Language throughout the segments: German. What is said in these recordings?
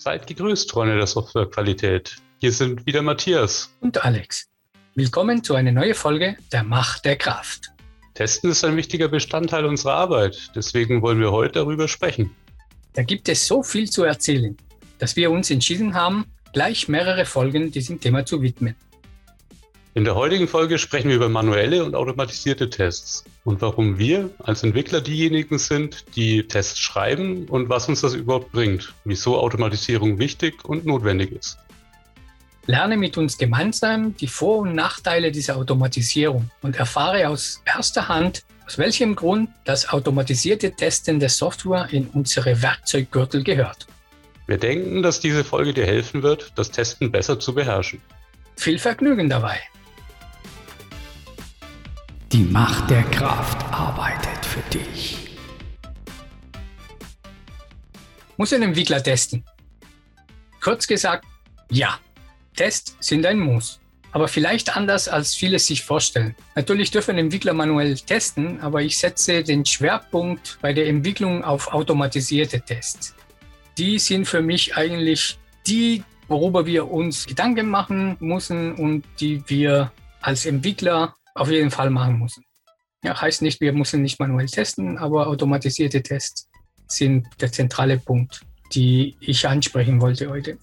Seid gegrüßt, Freunde der Softwarequalität. Hier sind wieder Matthias. Und Alex. Willkommen zu einer neuen Folge der Macht der Kraft. Testen ist ein wichtiger Bestandteil unserer Arbeit. Deswegen wollen wir heute darüber sprechen. Da gibt es so viel zu erzählen, dass wir uns entschieden haben, gleich mehrere Folgen diesem Thema zu widmen. In der heutigen Folge sprechen wir über manuelle und automatisierte Tests und warum wir als Entwickler diejenigen sind, die Tests schreiben und was uns das überhaupt bringt, wieso Automatisierung wichtig und notwendig ist. Lerne mit uns gemeinsam die Vor- und Nachteile dieser Automatisierung und erfahre aus erster Hand, aus welchem Grund das automatisierte Testen der Software in unsere Werkzeuggürtel gehört. Wir denken, dass diese Folge dir helfen wird, das Testen besser zu beherrschen. Viel Vergnügen dabei! Die Macht der Kraft arbeitet für dich. Muss ein Entwickler testen? Kurz gesagt, ja. Tests sind ein Muss. Aber vielleicht anders, als viele sich vorstellen. Natürlich dürfen Entwickler manuell testen, aber ich setze den Schwerpunkt bei der Entwicklung auf automatisierte Tests. Die sind für mich eigentlich die, worüber wir uns Gedanken machen müssen und die wir als Entwickler auf jeden Fall machen müssen. Ja, heißt nicht, wir müssen nicht manuell testen, aber automatisierte Tests sind der zentrale Punkt, die ich ansprechen wollte heute.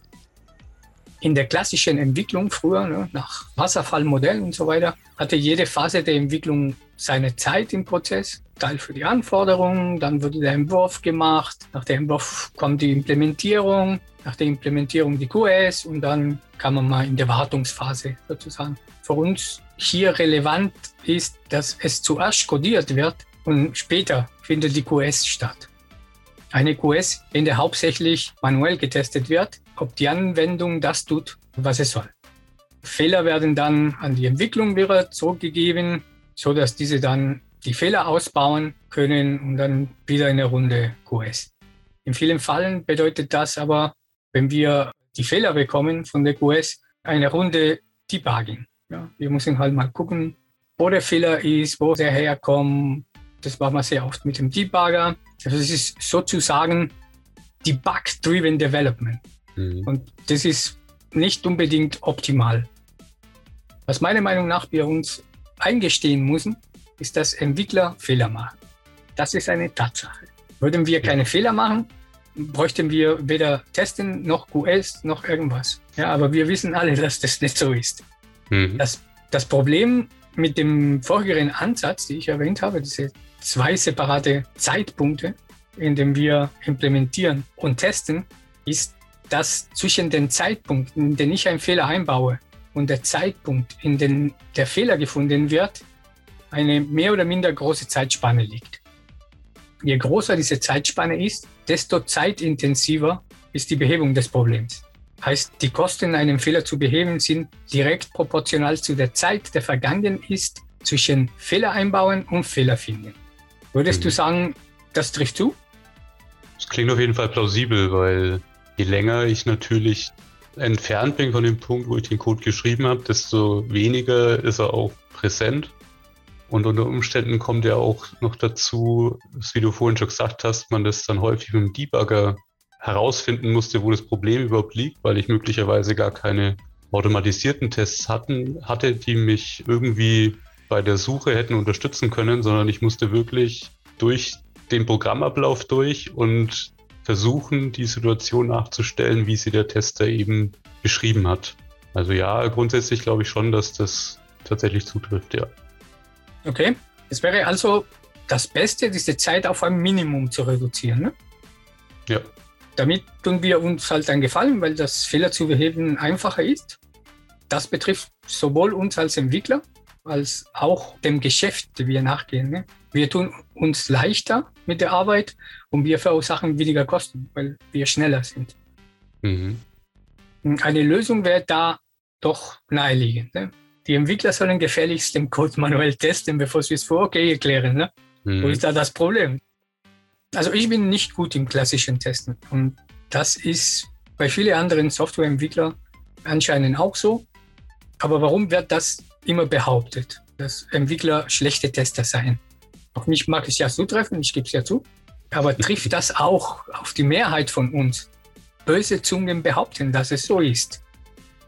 In der klassischen Entwicklung früher, ne, nach Wasserfallmodell und so weiter, hatte jede Phase der Entwicklung seine Zeit im Prozess. Teil für die Anforderungen, dann wurde der Entwurf gemacht, nach dem Entwurf kommt die Implementierung, nach der Implementierung die QS und dann kann man mal in der Wartungsphase sozusagen. Für uns hier relevant ist, dass es zuerst codiert wird und später findet die QS statt. Eine QS, in der hauptsächlich manuell getestet wird, ob die Anwendung das tut, was es soll. Fehler werden dann an die Entwicklung wieder zurückgegeben, so dass diese dann die Fehler ausbauen können und dann wieder eine Runde QS. In vielen Fällen bedeutet das aber, wenn wir die Fehler bekommen von der QS, eine Runde Debugging. Ja, wir müssen halt mal gucken, wo der Fehler ist, wo der herkommt. Das machen wir sehr oft mit dem Debugger. Also es ist sozusagen Debug-Driven Development. Mhm. Und das ist nicht unbedingt optimal. Was meiner Meinung nach wir uns eingestehen müssen, ist, dass Entwickler Fehler machen. Das ist eine Tatsache. Würden wir keine ja. Fehler machen, bräuchten wir weder Testen noch QS noch irgendwas. Ja, aber wir wissen alle, dass das nicht so ist. Mhm. Das, das Problem mit dem vorherigen Ansatz, den ich erwähnt habe, diese zwei separate Zeitpunkte, in denen wir implementieren und testen, ist, dass zwischen den Zeitpunkten, in denen ich einen Fehler einbaue und der Zeitpunkt, in dem der Fehler gefunden wird, eine mehr oder minder große Zeitspanne liegt. Je größer diese Zeitspanne ist, desto zeitintensiver ist die Behebung des Problems. Heißt, die Kosten, einen Fehler zu beheben, sind direkt proportional zu der Zeit, der vergangen ist, zwischen Fehler einbauen und Fehler finden. Würdest mhm. du sagen, das trifft zu? Das klingt auf jeden Fall plausibel, weil je länger ich natürlich entfernt bin von dem Punkt, wo ich den Code geschrieben habe, desto weniger ist er auch präsent. Und unter Umständen kommt ja auch noch dazu, wie du vorhin schon gesagt hast, man das dann häufig mit dem Debugger herausfinden musste, wo das Problem überhaupt liegt, weil ich möglicherweise gar keine automatisierten Tests hatten, hatte, die mich irgendwie bei der Suche hätten unterstützen können, sondern ich musste wirklich durch den Programmablauf durch und versuchen, die Situation nachzustellen, wie sie der Tester eben beschrieben hat. Also ja, grundsätzlich glaube ich schon, dass das tatsächlich zutrifft, ja. Okay, es wäre also das Beste, diese Zeit auf ein Minimum zu reduzieren. Ne? Ja. Damit tun wir uns halt einen Gefallen, weil das Fehler zu beheben einfacher ist. Das betrifft sowohl uns als Entwickler als auch dem Geschäft, dem wir nachgehen. Ne? Wir tun uns leichter mit der Arbeit und wir verursachen weniger Kosten, weil wir schneller sind. Mhm. Eine Lösung wäre da doch naheliegend. Ne? Die Entwickler sollen gefälligst den Code manuell testen, bevor sie es vor okay erklären. Ne? Mhm. Wo ist da das Problem? Also ich bin nicht gut im klassischen Testen und das ist bei vielen anderen Softwareentwicklern anscheinend auch so. Aber warum wird das immer behauptet, dass Entwickler schlechte Tester seien? Auf mich mag es ja zutreffen, ich gebe es ja zu. Aber trifft das auch auf die Mehrheit von uns? böse Zungen behaupten, dass es so ist.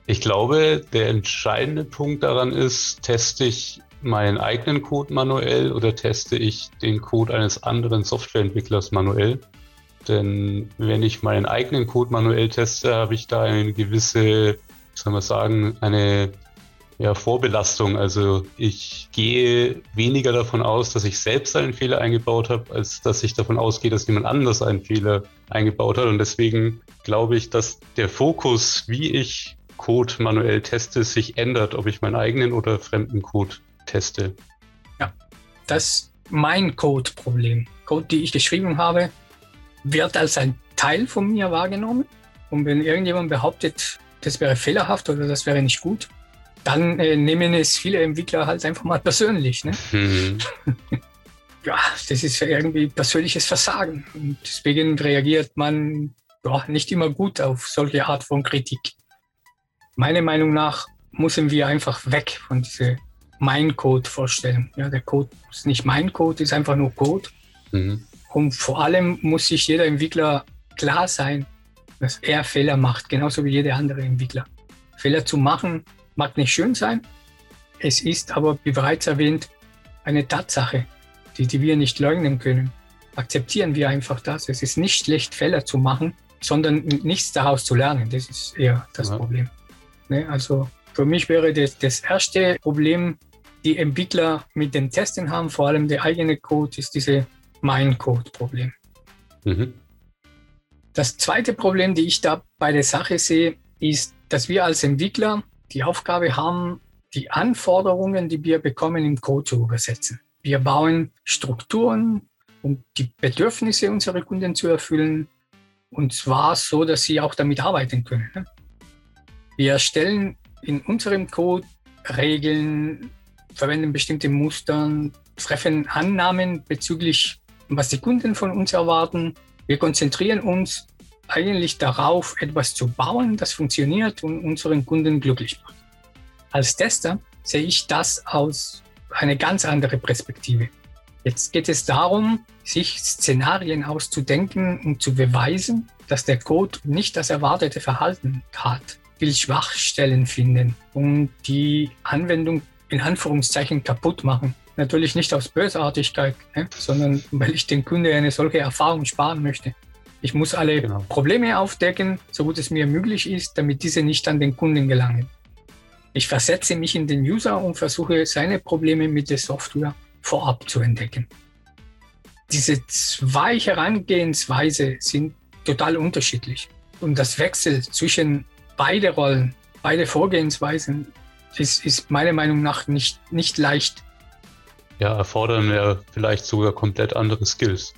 Ich glaube, der entscheidende Punkt daran ist, teste ich meinen eigenen Code manuell oder teste ich den Code eines anderen Softwareentwicklers manuell? Denn wenn ich meinen eigenen Code manuell teste, habe ich da eine gewisse, soll man sagen, eine ja, Vorbelastung. Also ich gehe weniger davon aus, dass ich selbst einen Fehler eingebaut habe, als dass ich davon ausgehe, dass jemand anders einen Fehler eingebaut hat. Und deswegen glaube ich, dass der Fokus, wie ich Code manuell teste, sich ändert, ob ich meinen eigenen oder fremden Code teste. Ja, das ist mein Code-Problem. Code, die ich geschrieben habe, wird als ein Teil von mir wahrgenommen. Und wenn irgendjemand behauptet, das wäre fehlerhaft oder das wäre nicht gut, dann äh, nehmen es viele Entwickler halt einfach mal persönlich. Ne? Mhm. ja, das ist irgendwie persönliches Versagen. Und deswegen reagiert man ja, nicht immer gut auf solche Art von Kritik. Meiner Meinung nach müssen wir einfach weg von dieser mein Code vorstellen. Ja, der Code ist nicht mein Code, ist einfach nur Code. Mhm. Und vor allem muss sich jeder Entwickler klar sein, dass er Fehler macht, genauso wie jeder andere Entwickler. Fehler zu machen mag nicht schön sein. Es ist aber, wie bereits erwähnt, eine Tatsache, die, die wir nicht leugnen können. Akzeptieren wir einfach das. Es ist nicht schlecht, Fehler zu machen, sondern nichts daraus zu lernen. Das ist eher das ja. Problem. Ne? Also für mich wäre das, das erste Problem, die Entwickler mit dem Testen haben, vor allem der eigene Code, ist diese Mein-Code-Problem. Mhm. Das zweite Problem, die ich da bei der Sache sehe, ist, dass wir als Entwickler die Aufgabe haben, die Anforderungen, die wir bekommen, im Code zu übersetzen. Wir bauen Strukturen, um die Bedürfnisse unserer Kunden zu erfüllen, und zwar so, dass sie auch damit arbeiten können. Ne? Wir erstellen in unserem Code Regeln, verwenden bestimmte Muster, treffen Annahmen bezüglich, was die Kunden von uns erwarten. Wir konzentrieren uns eigentlich darauf, etwas zu bauen, das funktioniert und unseren Kunden glücklich macht. Als Tester sehe ich das aus einer ganz anderen Perspektive. Jetzt geht es darum, sich Szenarien auszudenken und zu beweisen, dass der Code nicht das erwartete Verhalten hat, will Schwachstellen finden und die Anwendung in Anführungszeichen kaputt machen. Natürlich nicht aus Bösartigkeit, ne, sondern weil ich den Kunde eine solche Erfahrung sparen möchte. Ich muss alle genau. Probleme aufdecken, so gut es mir möglich ist, damit diese nicht an den Kunden gelangen. Ich versetze mich in den User und versuche seine Probleme mit der Software vorab zu entdecken. Diese zwei Herangehensweise sind total unterschiedlich. Und das Wechsel zwischen beide Rollen, beide Vorgehensweisen ist, ist meiner Meinung nach nicht, nicht leicht. Ja, erfordern wir vielleicht sogar komplett andere Skills.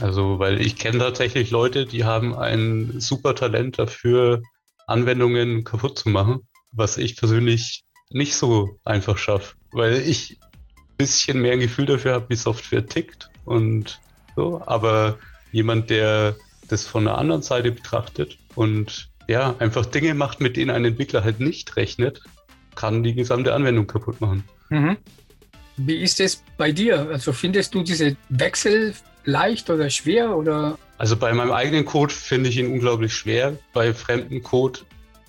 Also, weil ich kenne tatsächlich Leute, die haben ein super Talent dafür, Anwendungen kaputt zu machen, was ich persönlich nicht so einfach schaffe, weil ich ein bisschen mehr ein Gefühl dafür habe, wie Software tickt und so, aber jemand, der das von der anderen Seite betrachtet und ja, einfach Dinge macht, mit denen ein Entwickler halt nicht rechnet, kann die gesamte Anwendung kaputt machen. Mhm. Wie ist es bei dir? Also findest du diese Wechsel leicht oder schwer oder? Also bei meinem eigenen Code finde ich ihn unglaublich schwer. Bei fremden Code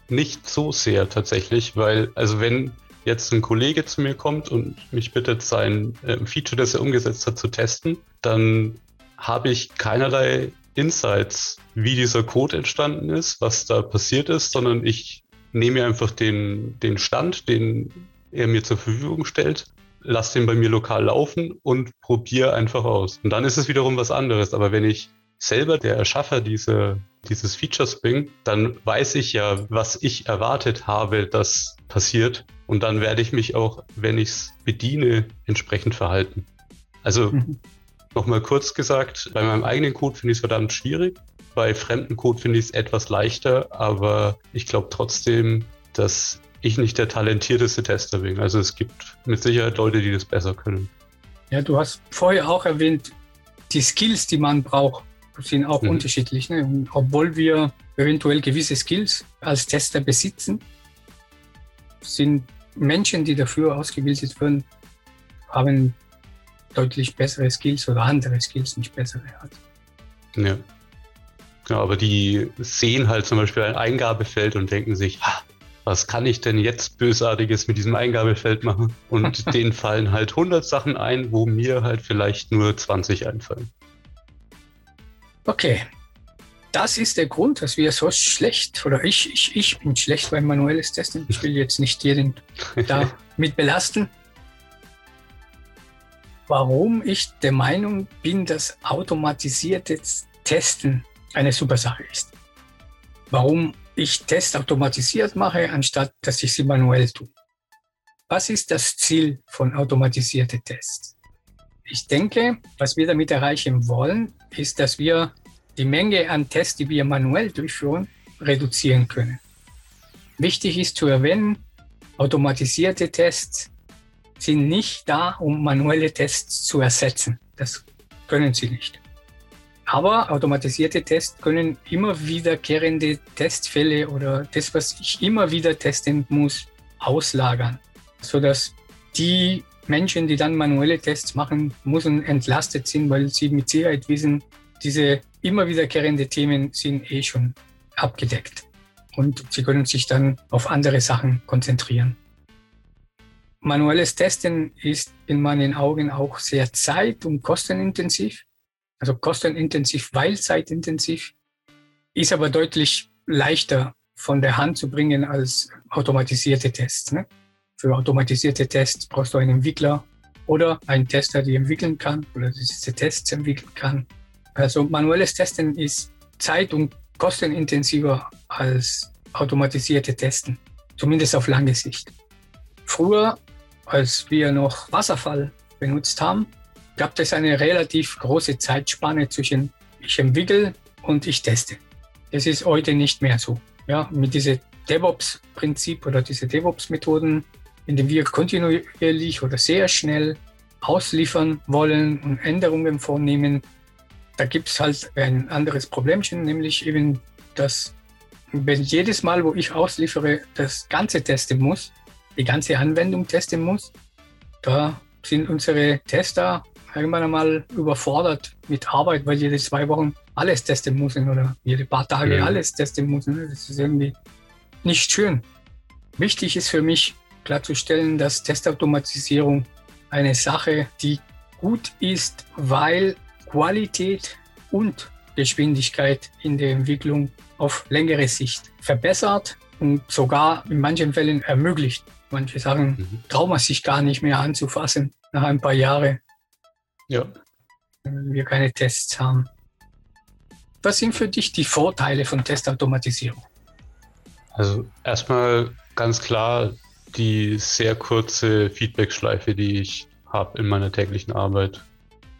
nicht so sehr tatsächlich, weil also wenn jetzt ein Kollege zu mir kommt und mich bittet, sein äh, Feature, das er umgesetzt hat, zu testen, dann habe ich keinerlei Insights, wie dieser Code entstanden ist, was da passiert ist, sondern ich nehme einfach den, den Stand, den er mir zur Verfügung stellt, lasse den bei mir lokal laufen und probiere einfach aus. Und dann ist es wiederum was anderes. Aber wenn ich selber der Erschaffer dieser, dieses Features bin, dann weiß ich ja, was ich erwartet habe, dass passiert. Und dann werde ich mich auch, wenn ich es bediene, entsprechend verhalten. Also mhm. Nochmal kurz gesagt, bei meinem eigenen Code finde ich es verdammt schwierig. Bei fremden Code finde ich es etwas leichter, aber ich glaube trotzdem, dass ich nicht der talentierteste Tester bin. Also es gibt mit Sicherheit Leute, die das besser können. Ja, du hast vorher auch erwähnt, die Skills, die man braucht, sind auch mhm. unterschiedlich. Ne? Und obwohl wir eventuell gewisse Skills als Tester besitzen, sind Menschen, die dafür ausgebildet werden, haben deutlich bessere Skills oder andere Skills, nicht bessere. Ja, Genau, aber die sehen halt zum Beispiel ein Eingabefeld und denken sich, was kann ich denn jetzt Bösartiges mit diesem Eingabefeld machen? Und denen fallen halt 100 Sachen ein, wo mir halt vielleicht nur 20 einfallen. Okay. Das ist der Grund, dass wir so schlecht, oder ich, ich, ich bin schlecht beim manuelles Testen. Ich will jetzt nicht jeden da mit belasten. Warum ich der Meinung bin, dass automatisiertes Testen eine super Sache ist. Warum ich Tests automatisiert mache, anstatt dass ich sie manuell tue. Was ist das Ziel von automatisierten Tests? Ich denke, was wir damit erreichen wollen, ist, dass wir die Menge an Tests, die wir manuell durchführen, reduzieren können. Wichtig ist zu erwähnen, automatisierte Tests sind nicht da, um manuelle Tests zu ersetzen. Das können sie nicht. Aber automatisierte Tests können immer wiederkehrende Testfälle oder das, was ich immer wieder testen muss, auslagern, sodass die Menschen, die dann manuelle Tests machen müssen, entlastet sind, weil sie mit Sicherheit wissen, diese immer wiederkehrende Themen sind eh schon abgedeckt. Und sie können sich dann auf andere Sachen konzentrieren. Manuelles Testen ist in meinen Augen auch sehr zeit- und kostenintensiv also kostenintensiv, weil zeitintensiv, ist aber deutlich leichter von der Hand zu bringen als automatisierte Tests. Ne? Für automatisierte Tests brauchst du einen Entwickler oder einen Tester, der entwickeln kann oder diese Tests entwickeln kann. Also manuelles Testen ist zeit- und kostenintensiver als automatisierte Testen, zumindest auf lange Sicht. Früher, als wir noch Wasserfall benutzt haben, gab es eine relativ große Zeitspanne zwischen ich entwickle und ich teste. Das ist heute nicht mehr so. Ja, mit diesem DevOps-Prinzip oder diese DevOps-Methoden, in denen wir kontinuierlich oder sehr schnell ausliefern wollen und Änderungen vornehmen, da gibt es halt ein anderes Problemchen, nämlich eben, dass wenn jedes Mal, wo ich ausliefere, das Ganze testen muss, die ganze Anwendung testen muss, da sind unsere Tester irgendwann einmal überfordert mit Arbeit, weil jede zwei Wochen alles testen müssen oder jede paar Tage ja. alles testen müssen. Das ist irgendwie nicht schön. Wichtig ist für mich klarzustellen, dass Testautomatisierung eine Sache, die gut ist, weil Qualität und Geschwindigkeit in der Entwicklung auf längere Sicht verbessert und sogar in manchen Fällen ermöglicht. Manche Sachen mhm. trauen man sich gar nicht mehr anzufassen nach ein paar Jahren. Ja. Wenn wir keine Tests haben. Was sind für dich die Vorteile von Testautomatisierung? Also erstmal ganz klar die sehr kurze Feedback-Schleife, die ich habe in meiner täglichen Arbeit.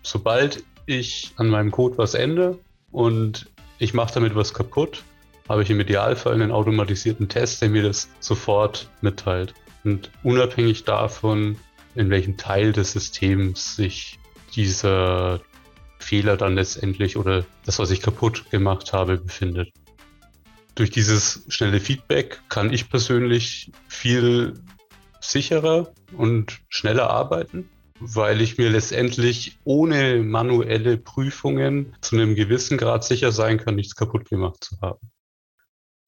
Sobald ich an meinem Code was ändere und ich mache damit was kaputt, habe ich im Idealfall einen automatisierten Test, der mir das sofort mitteilt. Und unabhängig davon, in welchem Teil des Systems sich dieser Fehler dann letztendlich oder das, was ich kaputt gemacht habe, befindet. Durch dieses schnelle Feedback kann ich persönlich viel sicherer und schneller arbeiten, weil ich mir letztendlich ohne manuelle Prüfungen zu einem gewissen Grad sicher sein kann, nichts kaputt gemacht zu haben.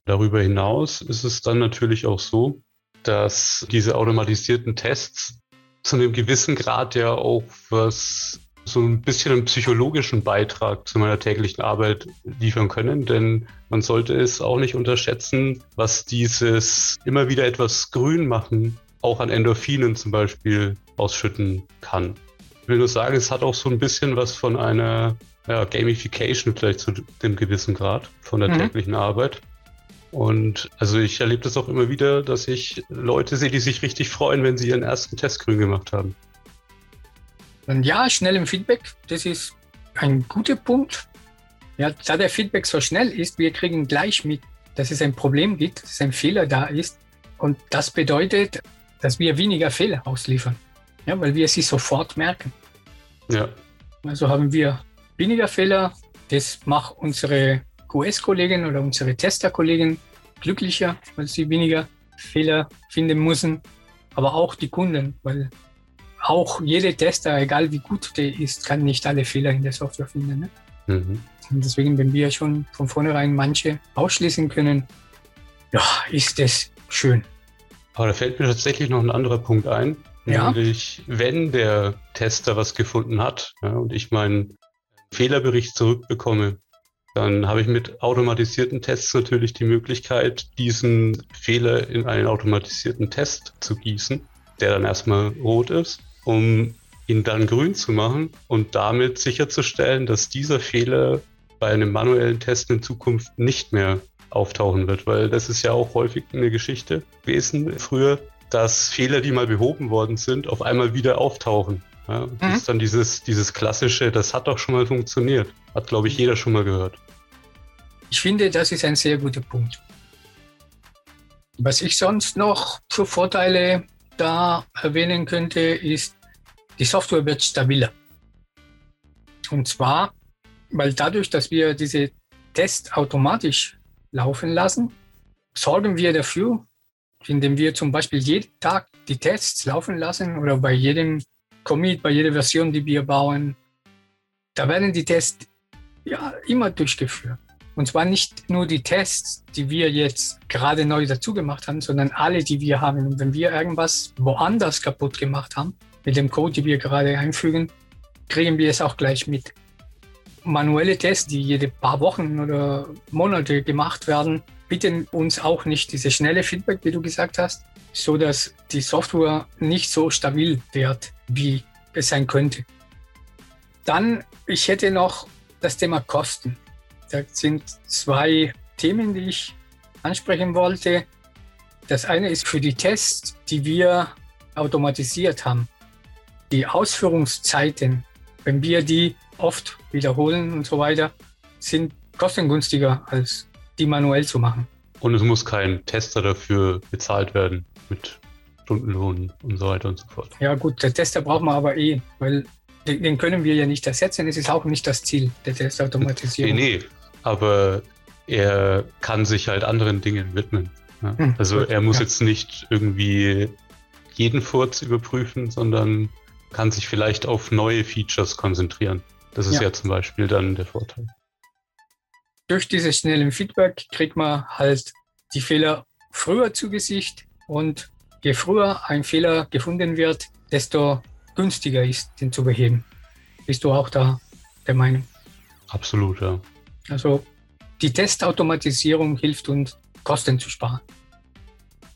Darüber hinaus ist es dann natürlich auch so, dass diese automatisierten Tests zu einem gewissen Grad ja auch was so ein bisschen einen psychologischen Beitrag zu meiner täglichen Arbeit liefern können, denn man sollte es auch nicht unterschätzen, was dieses immer wieder etwas grün machen auch an Endorphinen zum Beispiel ausschütten kann. Ich will nur sagen, es hat auch so ein bisschen was von einer ja, Gamification vielleicht zu dem gewissen Grad von der mhm. täglichen Arbeit. Und also ich erlebe das auch immer wieder, dass ich Leute sehe, die sich richtig freuen, wenn sie ihren ersten Test grün gemacht haben. Und ja, schnell im Feedback, das ist ein guter Punkt. Ja, da der Feedback so schnell ist, wir kriegen gleich mit, dass es ein Problem gibt, dass ein Fehler da ist. Und das bedeutet, dass wir weniger Fehler ausliefern, ja, weil wir sie sofort merken. Ja. Also haben wir weniger Fehler. Das macht unsere QS-Kollegen oder unsere Tester-Kollegen glücklicher, weil sie weniger Fehler finden müssen, aber auch die Kunden, weil auch jeder Tester, egal wie gut der ist, kann nicht alle Fehler in der Software finden. Ne? Mhm. Und deswegen, wenn wir schon von vornherein manche ausschließen können, ja, ist das schön. Aber da fällt mir tatsächlich noch ein anderer Punkt ein. Ja. Nämlich, wenn der Tester was gefunden hat ja, und ich meinen Fehlerbericht zurückbekomme, dann habe ich mit automatisierten Tests natürlich die Möglichkeit, diesen Fehler in einen automatisierten Test zu gießen, der dann erstmal rot ist, um ihn dann grün zu machen und damit sicherzustellen, dass dieser Fehler bei einem manuellen Test in Zukunft nicht mehr auftauchen wird, weil das ist ja auch häufig eine Geschichte gewesen früher, dass Fehler, die mal behoben worden sind, auf einmal wieder auftauchen. Ja, das mhm. ist dann dieses, dieses klassische, das hat doch schon mal funktioniert. Hat, glaube ich, jeder schon mal gehört. Ich finde, das ist ein sehr guter Punkt. Was ich sonst noch für Vorteile da erwähnen könnte, ist, die Software wird stabiler. Und zwar, weil dadurch, dass wir diese Tests automatisch laufen lassen, sorgen wir dafür, indem wir zum Beispiel jeden Tag die Tests laufen lassen oder bei jedem Commit, bei jeder Version, die wir bauen, da werden die Tests ja immer durchgeführt. Und zwar nicht nur die Tests, die wir jetzt gerade neu dazu gemacht haben, sondern alle, die wir haben. Und wenn wir irgendwas woanders kaputt gemacht haben, mit dem Code, den wir gerade einfügen, kriegen wir es auch gleich mit. Manuelle Tests, die jede paar Wochen oder Monate gemacht werden, bieten uns auch nicht diese schnelle Feedback, wie du gesagt hast, so dass die Software nicht so stabil wird, wie es sein könnte. Dann, ich hätte noch das Thema Kosten. Da sind zwei Themen, die ich ansprechen wollte. Das eine ist für die Tests, die wir automatisiert haben. Die Ausführungszeiten, wenn wir die oft wiederholen und so weiter, sind kostengünstiger als die manuell zu machen. Und es muss kein Tester dafür bezahlt werden mit Stundenlohn und so weiter und so fort. Ja gut, der Tester braucht man aber eh, weil den, können wir ja nicht ersetzen. Es ist auch nicht das Ziel der Testautomatisierung. Nee, nee, aber er kann sich halt anderen Dingen widmen. Hm, also er muss jetzt nicht irgendwie jeden Furz überprüfen, sondern kann sich vielleicht auf neue Features konzentrieren. Das ist ja, ja zum Beispiel dann der Vorteil. Durch dieses schnelle Feedback kriegt man halt die Fehler früher zu Gesicht und je früher ein Fehler gefunden wird, desto günstiger ist, den zu beheben. Bist du auch da der Meinung? Absolut, ja. Also die Testautomatisierung hilft uns, Kosten zu sparen.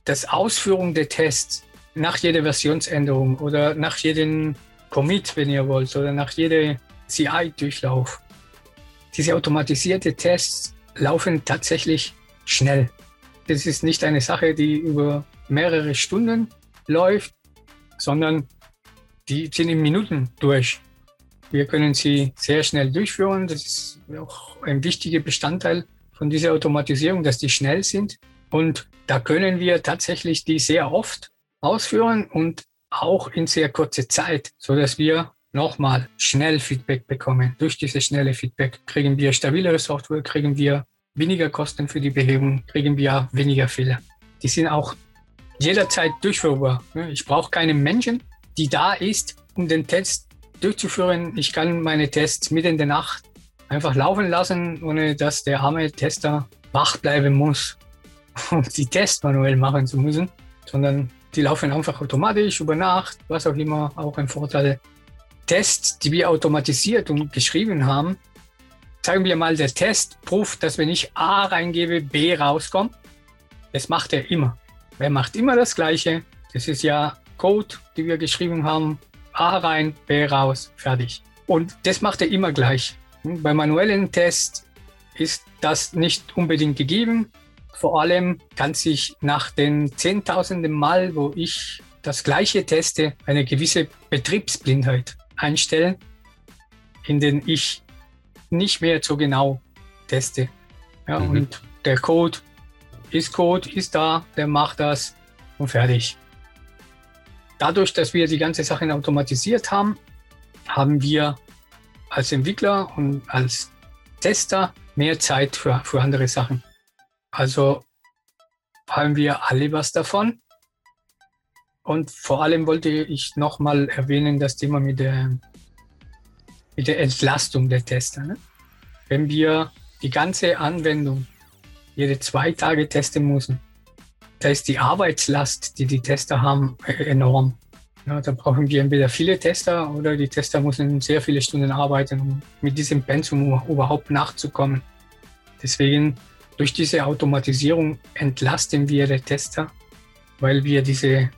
Das Ausführen der Tests nach jeder Versionsänderung oder nach jedem Commit, wenn ihr wollt, oder nach jedem CI-Durchlauf. Diese automatisierte Tests laufen tatsächlich schnell. Das ist nicht eine Sache, die über mehrere Stunden läuft, sondern die sind in Minuten durch. Wir können sie sehr schnell durchführen. Das ist auch ein wichtiger Bestandteil von dieser Automatisierung, dass die schnell sind. Und da können wir tatsächlich die sehr oft ausführen und auch in sehr kurzer Zeit, so dass wir nochmal schnell Feedback bekommen. Durch dieses schnelle Feedback kriegen wir stabilere Software, kriegen wir weniger Kosten für die Behebung, kriegen wir weniger Fehler. Die sind auch jederzeit durchführbar. Ich brauche keinen Menschen, die da ist, um den Test durchzuführen. Ich kann meine Tests mitten in der Nacht einfach laufen lassen, ohne dass der arme Tester wach bleiben muss, um die Tests manuell machen zu müssen, sondern die laufen einfach automatisch über Nacht, was auch immer, auch ein Vorteil. Tests, die wir automatisiert und geschrieben haben, sagen wir mal, der Test prüft, dass wenn ich A reingebe, B rauskommt. Das macht er immer. Er macht immer das Gleiche. Das ist ja Code, die wir geschrieben haben. A rein, B raus, fertig. Und das macht er immer gleich. Bei manuellen Tests ist das nicht unbedingt gegeben. Vor allem kann sich nach den zehntausenden Mal, wo ich das gleiche teste, eine gewisse Betriebsblindheit einstellen, in denen ich nicht mehr so genau teste. Ja, mhm. Und der Code ist Code, ist da, der macht das und fertig. Dadurch, dass wir die ganze Sache automatisiert haben, haben wir als Entwickler und als Tester mehr Zeit für, für andere Sachen. Also haben wir alle was davon. Und vor allem wollte ich nochmal erwähnen, das Thema mit der, mit der Entlastung der Tester. Ne? wenn wir die ganze Anwendung jede zwei Tage testen müssen, da ist die Arbeitslast, die die Tester haben, enorm. Ja, da brauchen wir entweder viele Tester oder die Tester müssen sehr viele Stunden arbeiten, um mit diesem Pensum überhaupt nachzukommen. Deswegen durch diese Automatisierung entlasten wir die Tester, weil wir diese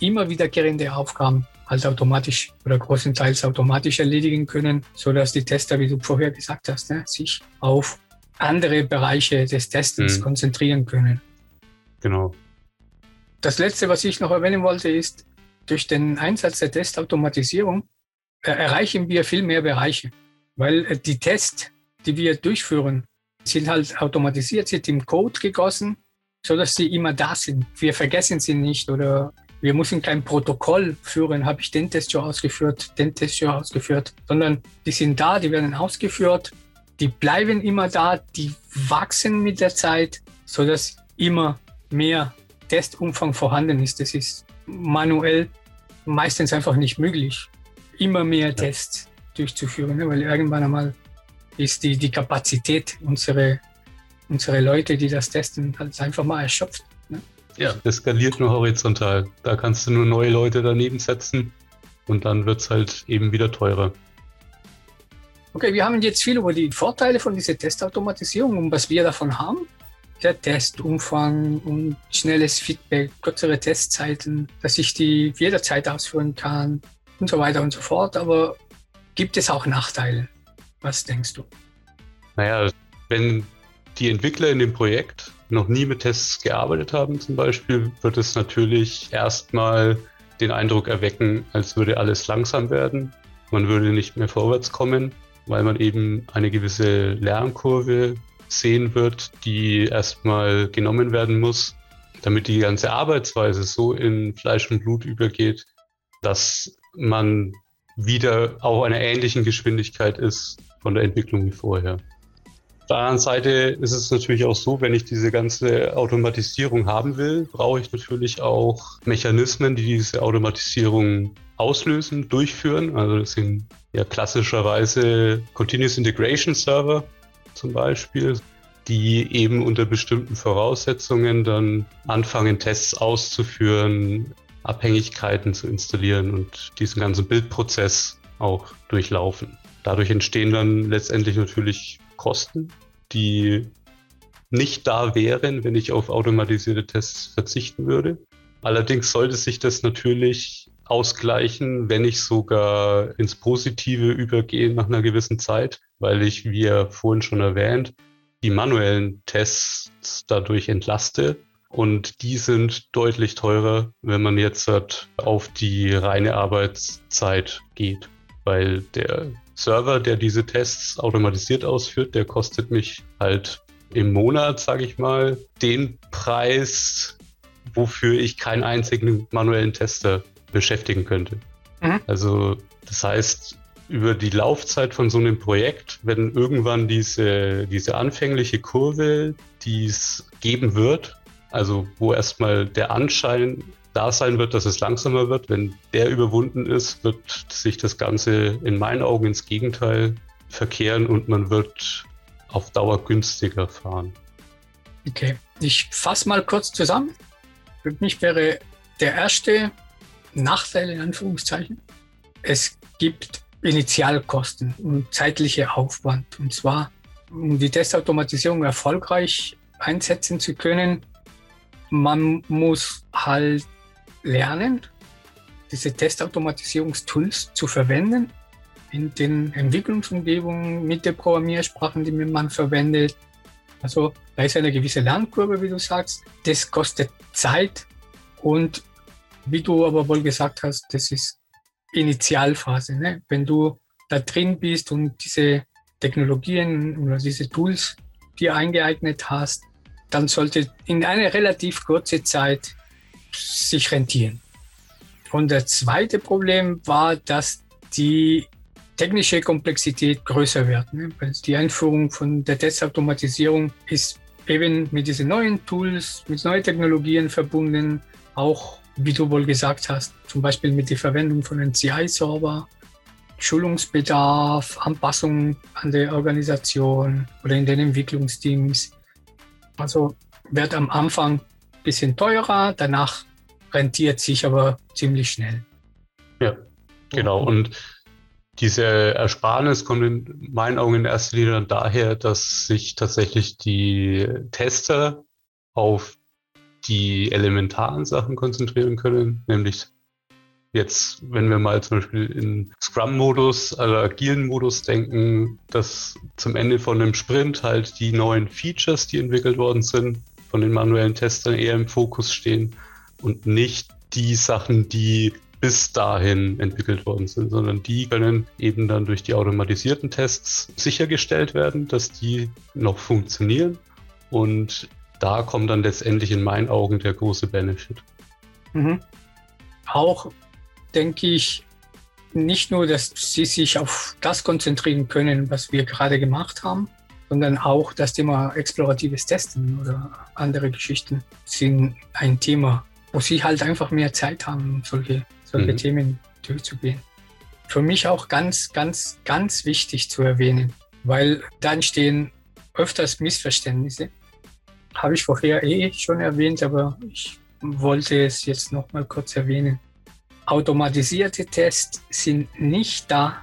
immer wiederkehrende Aufgaben halt automatisch oder großenteils automatisch erledigen können, sodass die Tester, wie du vorher gesagt hast, ne, sich auf andere Bereiche des Testens mhm. konzentrieren können. Genau. Das letzte, was ich noch erwähnen wollte, ist, durch den Einsatz der Testautomatisierung äh, erreichen wir viel mehr Bereiche, weil äh, die Tests, die wir durchführen, sind halt automatisiert, sind im Code gegossen, sodass sie immer da sind. Wir vergessen sie nicht oder wir müssen kein Protokoll führen, habe ich den Test schon ausgeführt, den Test schon ausgeführt, sondern die sind da, die werden ausgeführt, die bleiben immer da, die wachsen mit der Zeit, sodass immer mehr Testumfang vorhanden ist. Das ist manuell meistens einfach nicht möglich, immer mehr Tests durchzuführen, ne? weil irgendwann einmal ist die, die Kapazität unserer unsere Leute, die das testen, halt einfach mal erschöpft. Ne? Ja, das skaliert nur horizontal. Da kannst du nur neue Leute daneben setzen und dann wird es halt eben wieder teurer. Okay, wir haben jetzt viel über die Vorteile von dieser Testautomatisierung und was wir davon haben der Testumfang und schnelles Feedback, kürzere Testzeiten, dass ich die jederzeit ausführen kann und so weiter und so fort. Aber gibt es auch Nachteile? Was denkst du? Naja, wenn die Entwickler in dem Projekt noch nie mit Tests gearbeitet haben zum Beispiel, wird es natürlich erstmal den Eindruck erwecken, als würde alles langsam werden. Man würde nicht mehr vorwärts kommen, weil man eben eine gewisse Lernkurve sehen wird, die erstmal genommen werden muss, damit die ganze Arbeitsweise so in Fleisch und Blut übergeht, dass man wieder auch einer ähnlichen Geschwindigkeit ist von der Entwicklung wie vorher. Auf der anderen Seite ist es natürlich auch so, wenn ich diese ganze Automatisierung haben will, brauche ich natürlich auch Mechanismen, die diese Automatisierung auslösen, durchführen. Also das sind ja klassischerweise Continuous Integration Server, zum Beispiel, die eben unter bestimmten Voraussetzungen dann anfangen, Tests auszuführen, Abhängigkeiten zu installieren und diesen ganzen Bildprozess auch durchlaufen. Dadurch entstehen dann letztendlich natürlich Kosten, die nicht da wären, wenn ich auf automatisierte Tests verzichten würde. Allerdings sollte sich das natürlich ausgleichen, wenn nicht sogar ins Positive übergehen nach einer gewissen Zeit, weil ich, wie ja vorhin schon erwähnt, die manuellen Tests dadurch entlaste. Und die sind deutlich teurer, wenn man jetzt auf die reine Arbeitszeit geht, weil der Server, der diese Tests automatisiert ausführt, der kostet mich halt im Monat, sage ich mal, den Preis, wofür ich keinen einzigen manuellen Tester beschäftigen könnte. Mhm. Also das heißt, über die Laufzeit von so einem Projekt, wenn irgendwann diese, diese anfängliche Kurve, die es geben wird, also wo erstmal der Anschein da sein wird, dass es langsamer wird, wenn der überwunden ist, wird sich das Ganze in meinen Augen ins Gegenteil verkehren und man wird auf Dauer günstiger fahren. Okay, ich fasse mal kurz zusammen. Für mich wäre der erste Nachteil in Anführungszeichen. Es gibt Initialkosten und zeitliche Aufwand. Und zwar, um die Testautomatisierung erfolgreich einsetzen zu können, man muss halt lernen, diese Testautomatisierungstools zu verwenden in den Entwicklungsumgebungen mit den Programmiersprachen, die man verwendet. Also da ist eine gewisse Lernkurve, wie du sagst. Das kostet Zeit und wie du aber wohl gesagt hast, das ist Initialphase. Ne? Wenn du da drin bist und diese Technologien oder diese Tools dir eingeeignet hast, dann sollte in einer relativ kurzen Zeit sich rentieren. Und das zweite Problem war, dass die technische Komplexität größer wird. Ne? Die Einführung von der Testautomatisierung ist eben mit diesen neuen Tools, mit neuen Technologien verbunden, auch wie du wohl gesagt hast, zum Beispiel mit der Verwendung von einem CI-Server Schulungsbedarf, Anpassung an der Organisation oder in den Entwicklungsteams. Also wird am Anfang ein bisschen teurer, danach rentiert sich aber ziemlich schnell. Ja, genau. Und diese Ersparnis kommt in meinen Augen in erster Linie dann daher, dass sich tatsächlich die Tester auf die elementaren Sachen konzentrieren können, nämlich jetzt, wenn wir mal zum Beispiel in Scrum-Modus, also agilen Modus denken, dass zum Ende von einem Sprint halt die neuen Features, die entwickelt worden sind, von den manuellen Testern eher im Fokus stehen und nicht die Sachen, die bis dahin entwickelt worden sind, sondern die können eben dann durch die automatisierten Tests sichergestellt werden, dass die noch funktionieren. Und da kommt dann letztendlich in meinen Augen der große Benefit. Mhm. Auch denke ich nicht nur, dass sie sich auf das konzentrieren können, was wir gerade gemacht haben, sondern auch das Thema exploratives Testen oder andere Geschichten sind ein Thema, wo sie halt einfach mehr Zeit haben, solche, solche mhm. Themen durchzugehen. Für mich auch ganz, ganz, ganz wichtig zu erwähnen, weil da entstehen öfters Missverständnisse. Habe ich vorher eh schon erwähnt, aber ich wollte es jetzt noch mal kurz erwähnen. Automatisierte Tests sind nicht da,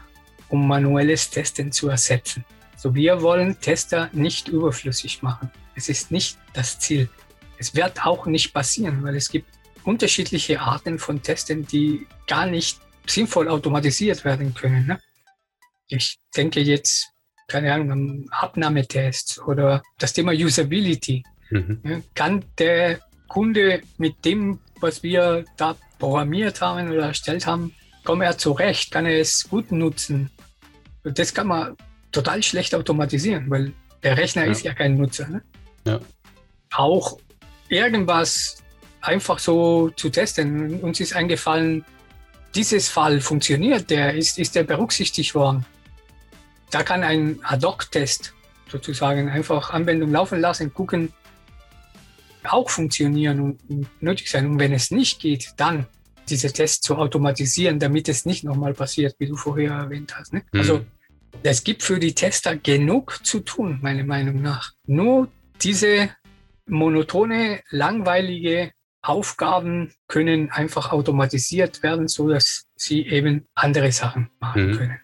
um manuelles Testen zu ersetzen. So, wir wollen Tester nicht überflüssig machen. Es ist nicht das Ziel. Es wird auch nicht passieren, weil es gibt unterschiedliche Arten von Testen, die gar nicht sinnvoll automatisiert werden können. Ne? Ich denke jetzt, keine Ahnung, Abnahmetests oder das Thema Usability. Mhm. Kann der Kunde mit dem, was wir da programmiert haben oder erstellt haben, kommt er zurecht, kann er es gut nutzen. Und das kann man total schlecht automatisieren, weil der Rechner ja. ist ja kein Nutzer. Ne? Ja. Auch irgendwas einfach so zu testen. Uns ist eingefallen, dieses Fall funktioniert, der ist, ist der berücksichtigt worden. Da kann ein Ad-Hoc-Test sozusagen einfach Anwendung laufen lassen, gucken, auch funktionieren und nötig sein. Und wenn es nicht geht, dann diese Tests zu automatisieren, damit es nicht nochmal passiert, wie du vorher erwähnt hast. Ne? Mhm. Also es gibt für die Tester genug zu tun, meiner Meinung nach. Nur diese monotone, langweilige Aufgaben können einfach automatisiert werden, so dass sie eben andere Sachen machen mhm. können.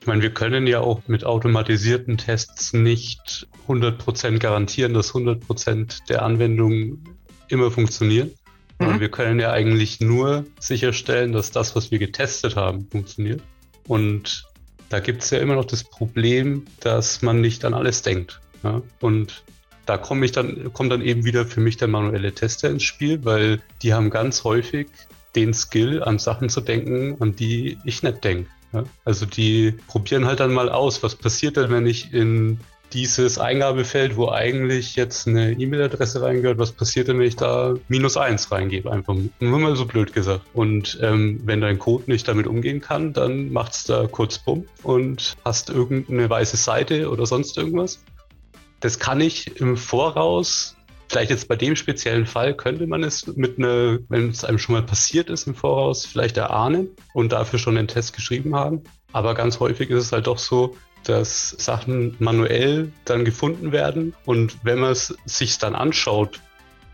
Ich meine, wir können ja auch mit automatisierten Tests nicht 100% garantieren, dass 100% der Anwendungen immer funktionieren. Mhm. Wir können ja eigentlich nur sicherstellen, dass das, was wir getestet haben, funktioniert. Und da gibt es ja immer noch das Problem, dass man nicht an alles denkt. Ja? Und da komme ich dann, kommt dann eben wieder für mich der manuelle Tester ins Spiel, weil die haben ganz häufig den Skill, an Sachen zu denken, an die ich nicht denke. Ja? Also die probieren halt dann mal aus, was passiert denn, wenn ich in dieses Eingabefeld, wo eigentlich jetzt eine E-Mail-Adresse reingehört, was passiert denn, wenn ich da minus eins reingebe? Einfach nur mal so blöd gesagt. Und ähm, wenn dein Code nicht damit umgehen kann, dann macht es da kurz Bumm und hast irgendeine weiße Seite oder sonst irgendwas. Das kann ich im Voraus vielleicht jetzt bei dem speziellen Fall könnte man es mit einer, wenn es einem schon mal passiert ist im Voraus, vielleicht erahnen und dafür schon einen Test geschrieben haben. Aber ganz häufig ist es halt doch so, dass Sachen manuell dann gefunden werden und wenn man es sich dann anschaut,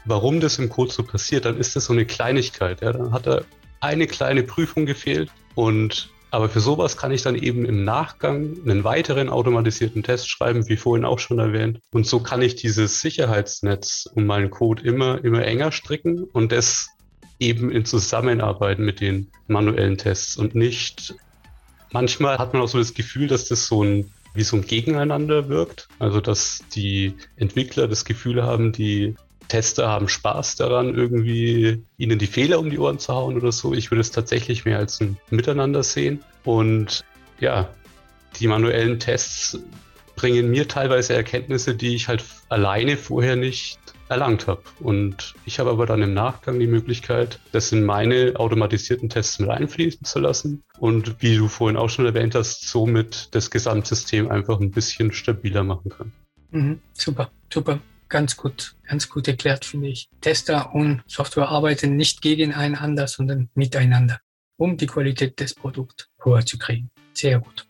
warum das im Code so passiert, dann ist das so eine Kleinigkeit. Ja? Dann hat er eine kleine Prüfung gefehlt und aber für sowas kann ich dann eben im Nachgang einen weiteren automatisierten Test schreiben, wie vorhin auch schon erwähnt. Und so kann ich dieses Sicherheitsnetz um meinen Code immer, immer enger stricken und das eben in Zusammenarbeit mit den manuellen Tests und nicht. Manchmal hat man auch so das Gefühl, dass das so ein wie so ein Gegeneinander wirkt. Also dass die Entwickler das Gefühl haben, die Tester haben Spaß daran, irgendwie ihnen die Fehler um die Ohren zu hauen oder so. Ich würde es tatsächlich mehr als ein Miteinander sehen. Und ja, die manuellen Tests bringen mir teilweise Erkenntnisse, die ich halt alleine vorher nicht erlangt habe. Und ich habe aber dann im Nachgang die Möglichkeit, das in meine automatisierten Tests mit einfließen zu lassen und wie du vorhin auch schon erwähnt hast, somit das Gesamtsystem einfach ein bisschen stabiler machen kann. Mhm, super, super ganz gut, ganz gut erklärt, finde ich. Tester und Software arbeiten nicht gegeneinander, sondern miteinander, um die Qualität des Produkts höher zu kriegen. Sehr gut.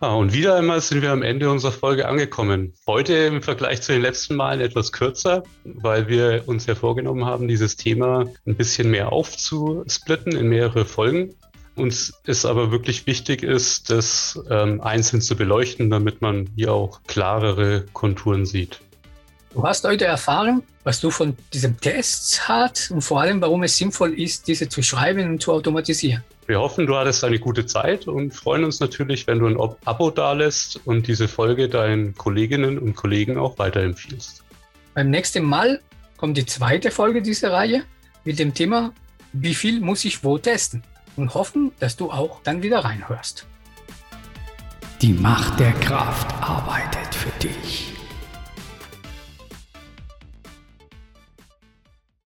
Ah, und wieder einmal sind wir am Ende unserer Folge angekommen. Heute im Vergleich zu den letzten Malen etwas kürzer, weil wir uns ja vorgenommen haben, dieses Thema ein bisschen mehr aufzusplitten in mehrere Folgen. Uns ist aber wirklich wichtig ist, das ähm, einzeln zu beleuchten, damit man hier auch klarere Konturen sieht. Du hast heute erfahren, was du von diesem Test hast und vor allem, warum es sinnvoll ist, diese zu schreiben und zu automatisieren. Wir hoffen, du hattest eine gute Zeit und freuen uns natürlich, wenn du ein Abo dalässt und diese Folge deinen Kolleginnen und Kollegen auch weiterempfiehlst. Beim nächsten Mal kommt die zweite Folge dieser Reihe mit dem Thema, wie viel muss ich wo testen? Und hoffen, dass du auch dann wieder reinhörst. Die Macht der Kraft arbeitet für dich.